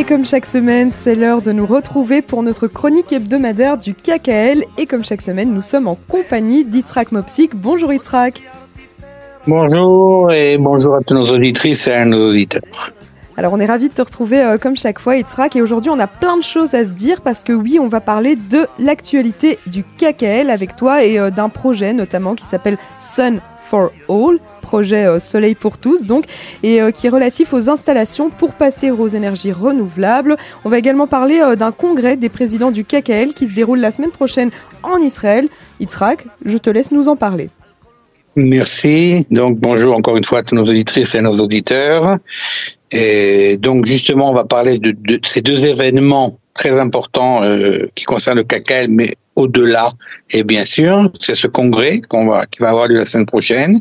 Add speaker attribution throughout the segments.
Speaker 1: Et comme chaque semaine, c'est l'heure de nous retrouver pour notre chronique hebdomadaire du KKL. Et comme chaque semaine, nous sommes en compagnie d'Itzrak Mopsik. Bonjour Itzrak.
Speaker 2: Bonjour et bonjour à tous nos auditrices et à nos auditeurs.
Speaker 1: Alors on est ravis de te retrouver euh, comme chaque fois Itzrak et aujourd'hui on a plein de choses à se dire parce que oui on va parler de l'actualité du KKL avec toi et euh, d'un projet notamment qui s'appelle Sun for All, projet euh, Soleil pour tous donc, et qui est relatif aux installations pour passer aux énergies renouvelables. On va également parler d'un congrès des présidents du KKL qui se déroule la semaine prochaine en Israël. Itzrak, je te laisse nous en parler.
Speaker 2: Merci. Donc bonjour encore une fois à tous nos auditrices et nos auditeurs. Et donc justement, on va parler de, de ces deux événements très importants euh, qui concernent le CACAL, mais au-delà. Et bien sûr, c'est ce congrès qu'on va, qui va avoir lieu la semaine prochaine.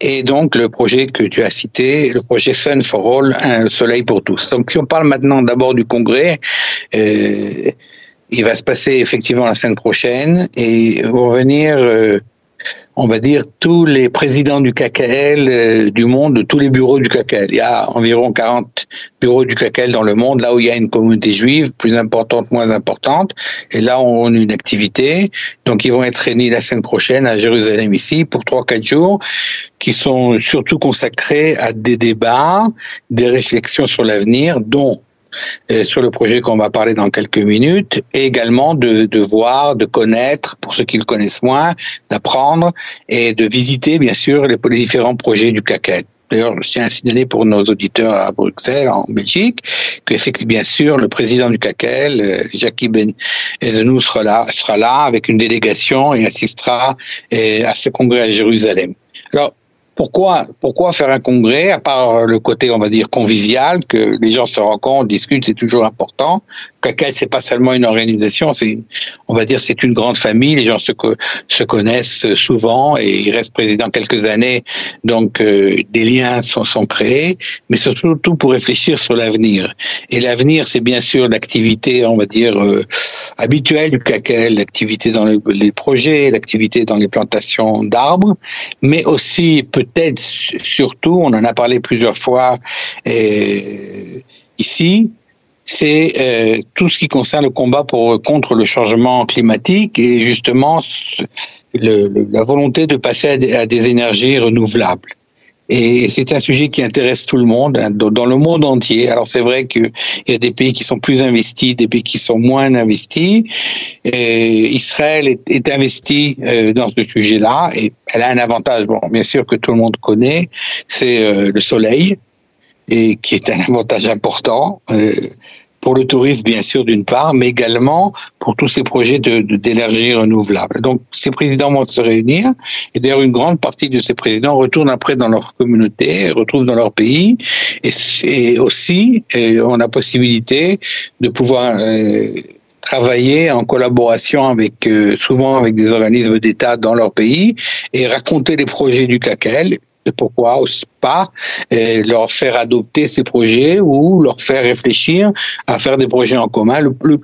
Speaker 2: Et donc, le projet que tu as cité, le projet Sun for All, un soleil pour tous. Donc, si on parle maintenant d'abord du congrès, euh, il va se passer effectivement la semaine prochaine et vont venir euh, on va dire, tous les présidents du KKL euh, du monde, de tous les bureaux du KKL. Il y a environ 40 bureaux du KKL dans le monde, là où il y a une communauté juive, plus importante, moins importante. Et là, on a une activité. Donc, ils vont être réunis la semaine prochaine à Jérusalem ici pour 3-4 jours, qui sont surtout consacrés à des débats, des réflexions sur l'avenir, dont sur le projet qu'on va parler dans quelques minutes, et également de, de voir, de connaître, pour ceux qui le connaissent moins, d'apprendre et de visiter, bien sûr, les, les différents projets du CACET. D'ailleurs, je tiens à signaler pour nos auditeurs à Bruxelles, en Belgique, que bien sûr, le président du CACEL, euh, Jackie Ben nous sera là, sera là avec une délégation et assistera euh, à ce congrès à Jérusalem. Alors, pourquoi, pourquoi faire un congrès, à part le côté, on va dire, convivial, que les gens se rencontrent, discutent, c'est toujours important. CACAT, c'est pas seulement une organisation, c'est, on va dire, c'est une grande famille. Les gens se, se connaissent souvent et ils restent présidents quelques années, donc euh, des liens sont, sont créés, mais surtout pour réfléchir sur l'avenir. Et l'avenir, c'est bien sûr l'activité, on va dire, euh, habituelle du CACAL, l'activité dans les, les projets, l'activité dans les plantations d'arbres, mais aussi peut peut-être surtout, on en a parlé plusieurs fois euh, ici, c'est euh, tout ce qui concerne le combat pour, contre le changement climatique et justement la volonté de passer à des énergies renouvelables. Et c'est un sujet qui intéresse tout le monde, hein, dans le monde entier. Alors c'est vrai qu'il y a des pays qui sont plus investis, des pays qui sont moins investis. Et Israël est, est investi euh, dans ce sujet-là et elle a un avantage, bon, bien sûr que tout le monde connaît, c'est euh, le soleil et qui est un avantage important. Euh, pour le tourisme, bien sûr, d'une part, mais également pour tous ces projets de, d'énergie renouvelable. Donc, ces présidents vont se réunir, et d'ailleurs, une grande partie de ces présidents retournent après dans leur communauté, retrouvent dans leur pays, et, aussi, on a possibilité de pouvoir euh, travailler en collaboration avec euh, souvent avec des organismes d'État dans leur pays et raconter les projets du CACEL pourquoi pas leur faire adopter ces projets ou leur faire réfléchir à faire des projets en commun. Le, le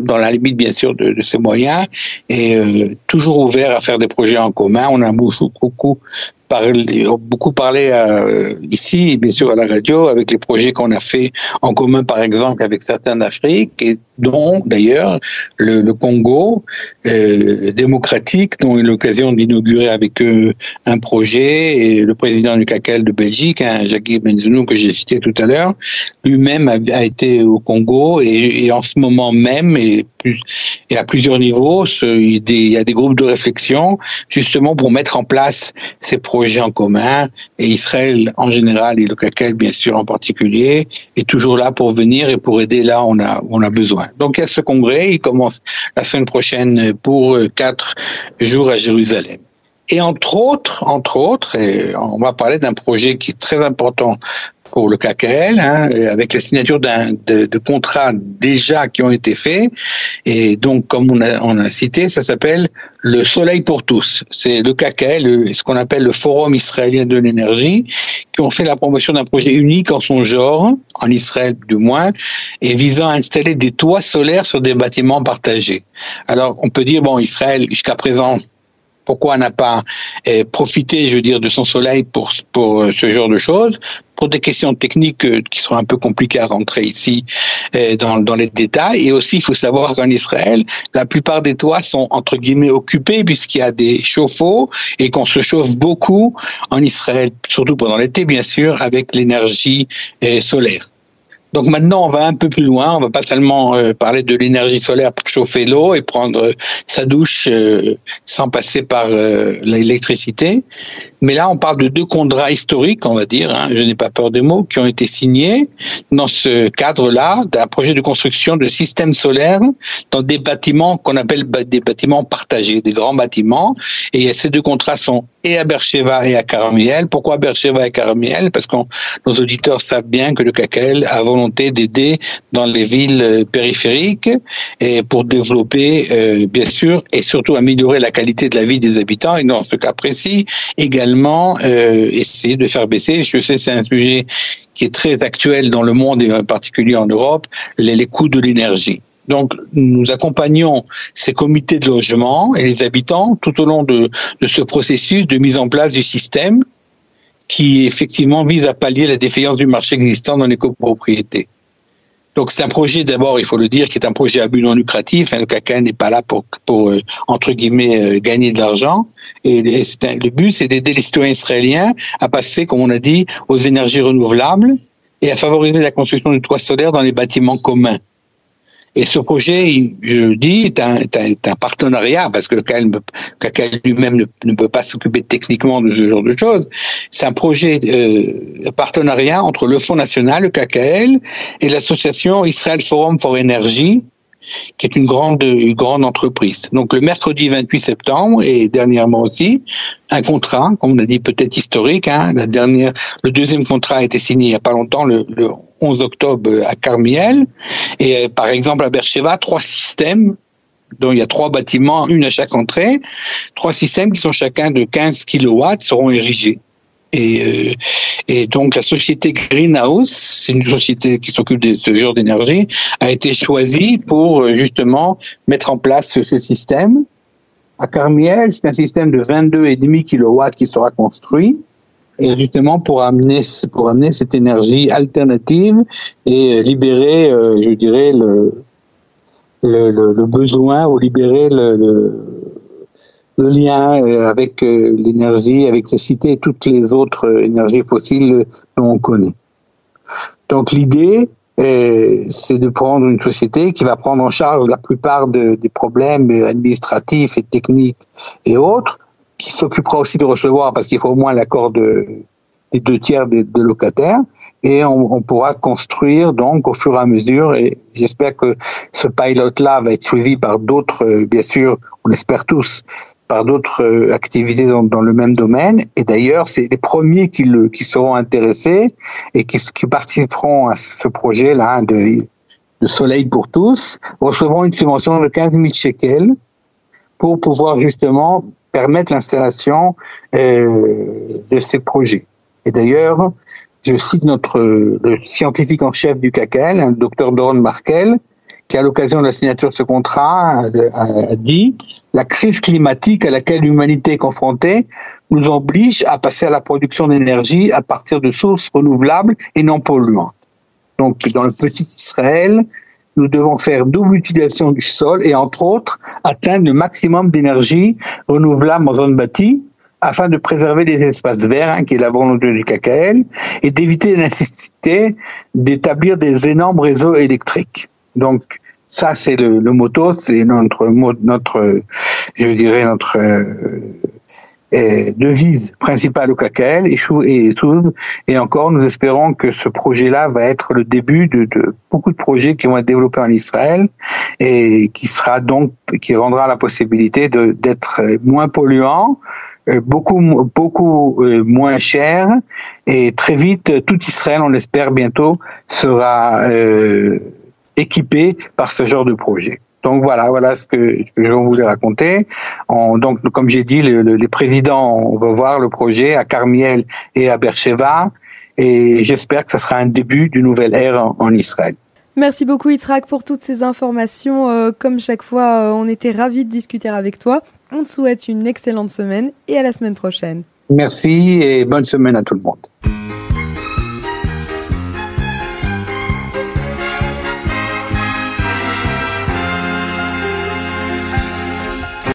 Speaker 2: dans la limite bien sûr de, ses moyens, est euh, toujours ouvert à faire des projets en commun. On a beaucoup beaucoup parlé euh, ici, bien sûr à la radio, avec les projets qu'on a fait en commun, par exemple, avec certains d'Afrique, et dont d'ailleurs le, Congo euh, démocratique, dont eu l'occasion d'inaugurer avec eux un projet, et le président du CACEL de Belgique, hein, Jacques Benzounou, que j'ai cité tout à l'heure, lui-même a, été au Congo, et, en ce moment même, et, à plusieurs niveaux, il, y a des groupes de réflexion, justement pour mettre en place ces projets en commun, et Israël en général, et le CACEL bien sûr en particulier, est toujours là pour venir et pour aider là où on a, on a besoin. Donc il y a ce congrès, il commence la semaine prochaine pour euh, quatre jours à Jérusalem. Et entre autres, entre autres, on va parler d'un projet qui est très important pour le KKL, hein, avec la signature de, de, contrats déjà qui ont été faits. Et donc, comme on a, on a cité, ça s'appelle le Soleil pour tous. C'est le KKL, ce qu'on appelle le Forum israélien de l'énergie, qui ont fait la promotion d'un projet unique en son genre, en Israël du moins, et visant à installer des toits solaires sur des bâtiments partagés. Alors, on peut dire, bon, Israël, jusqu'à présent, pourquoi n'a pas eh, profité, je veux dire, de son soleil pour, euh, ce genre de choses? Pour des questions techniques euh, qui sont un peu compliquées à rentrer ici dans, dans les détails. Et aussi, il faut savoir qu'en Israël, la plupart des toits sont entre guillemets occupés puisqu'il y a des chauffe-eau et qu'on se chauffe beaucoup en Israël, surtout pendant l'été, bien sûr, avec l'énergie solaire. Donc maintenant, on va un peu plus loin. On va pas seulement euh, parler de l'énergie solaire pour chauffer l'eau et prendre euh, sa douche euh, sans passer par l'électricité. Mais là, on parle de deux contrats historiques, on va dire. Hein, je n'ai pas peur des mots, qui ont été signés dans ce cadre-là d'un projet de construction de systèmes solaires dans des bâtiments qu'on appelle des bâtiments partagés, des grands bâtiments. Et ces deux contrats sont et à Bercheva et à Caramiel. Pourquoi Bercheva et Caramiel? Parce que nos auditeurs savent bien que le KKL a volonté d'aider dans les villes euh, périphériques et pour développer, euh, bien sûr, et surtout améliorer la qualité de la vie des habitants. Et dans ce cas précis, également euh, essayer de faire baisser. Je sais, c'est un sujet qui est très actuel dans le monde et en particulier en Europe, les, les coûts de l'énergie. Donc, nous accompagnons ces comités de logement et les habitants tout au long de, ce processus de mise en place du système qui effectivement vise à pallier la défaillance du marché existant dans les copropriétés. Donc c'est un projet d'abord, il faut le dire, qui est un projet à but non lucratif. Hein, le CACA n'est pas là pour, pour euh, entre guillemets euh, gagner de l'argent. Et, le but, c'est d'aider les citoyens israéliens à passer, comme on a dit, aux énergies renouvelables et à favoriser la construction de toits solaires dans les bâtiments communs. Et ce projet, je le dis, est un, est un, partenariat parce que KKL lui-même ne, peut pas s'occuper techniquement de ce genre de choses. C'est un projet euh, partenariat entre le Fonds national, le KKL, et l'association Israel Forum for Energy, qui est une grande, une grande entreprise. Donc le mercredi 28 septembre et dernièrement aussi, un contrat, comme on a dit peut-être historique, hein, la dernière, le deuxième contrat a été signé il n'y a pas longtemps, le, le 11 octobre à Carmiel. Et euh, par exemple à Bercheva, trois systèmes dont il y a trois bâtiments, une à chaque entrée, trois systèmes qui sont chacun de 15 kilowatts seront érigés. Et, euh, et donc la société Greenhouse, c'est une société qui s'occupe de ce genre d'énergie, a été choisie pour euh, justement mettre en place ce système. À Carmiel, c'est un système de 22,5 kW qui sera construit et justement pour amener pour amener cette énergie alternative et euh, libérer, je dirais le le, le, besoin ou libérer le le lien euh, avec euh, l'énergie, avec l'électricité et toutes les autres euh, énergies fossiles dont on connaît. Donc l'idée, c'est de prendre une société qui va prendre en charge la plupart des problèmes administratifs et techniques et autres, qui s'occupera aussi de recevoir, parce qu'il faut au moins l'accord de, des deux tiers des, locataires, et on, pourra construire donc au fur et à mesure, et j'espère que ce pilot-là va être suivi par d'autres, bien sûr, on espère tous, par d'autres euh, activités dans, le même domaine. Et d'ailleurs, c'est les premiers qui, le, qui seront intéressés et qui, qui participeront à ce projet-là de, Soleil pour tous recevront une subvention de 15 000 shekels pour pouvoir justement permettre l'installation euh, de ces projets. Et d'ailleurs, je cite notre le scientifique en chef du CACL, le docteur Doron Markel, qui à l'occasion de la signature de ce contrat a, dit la crise climatique à laquelle l'humanité est confrontée nous oblige à passer à la production d'énergie à partir de sources renouvelables et non polluantes. Donc dans le petit Israël, nous devons faire double utilisation du sol et entre autres atteindre le maximum d'énergie renouvelable en zone bâtie afin de préserver les espaces verts, hein, qui est la volonté du KKL, et d'éviter la nécessité d'établir des énormes réseaux électriques. Donc, ça, c'est le, le moto, c'est notre, notre, je dirais, notre euh, euh, devise principale au KKL. Et, et, et encore, nous espérons que ce projet-là va être le début de, de, beaucoup de projets qui vont être développés en Israël et qui sera donc, qui rendra la possibilité d'être moins polluant, euh, beaucoup beaucoup moins cher. Et très vite tout Israël on l'espère bientôt sera euh, équipés par ce genre de projet. Donc voilà, voilà ce que, je voulais raconter. donc comme j'ai dit, les présidents vont voir le projet à Carmiel et à Bercheva, et j'espère que ce sera un début d'une nouvelle ère en, Israël.
Speaker 1: Merci beaucoup Yitzhak pour toutes ces informations. Euh, comme chaque fois, euh, on était ravis de discuter avec toi. On te souhaite une excellente semaine et à la semaine prochaine.
Speaker 2: Merci et bonne semaine à tout le monde.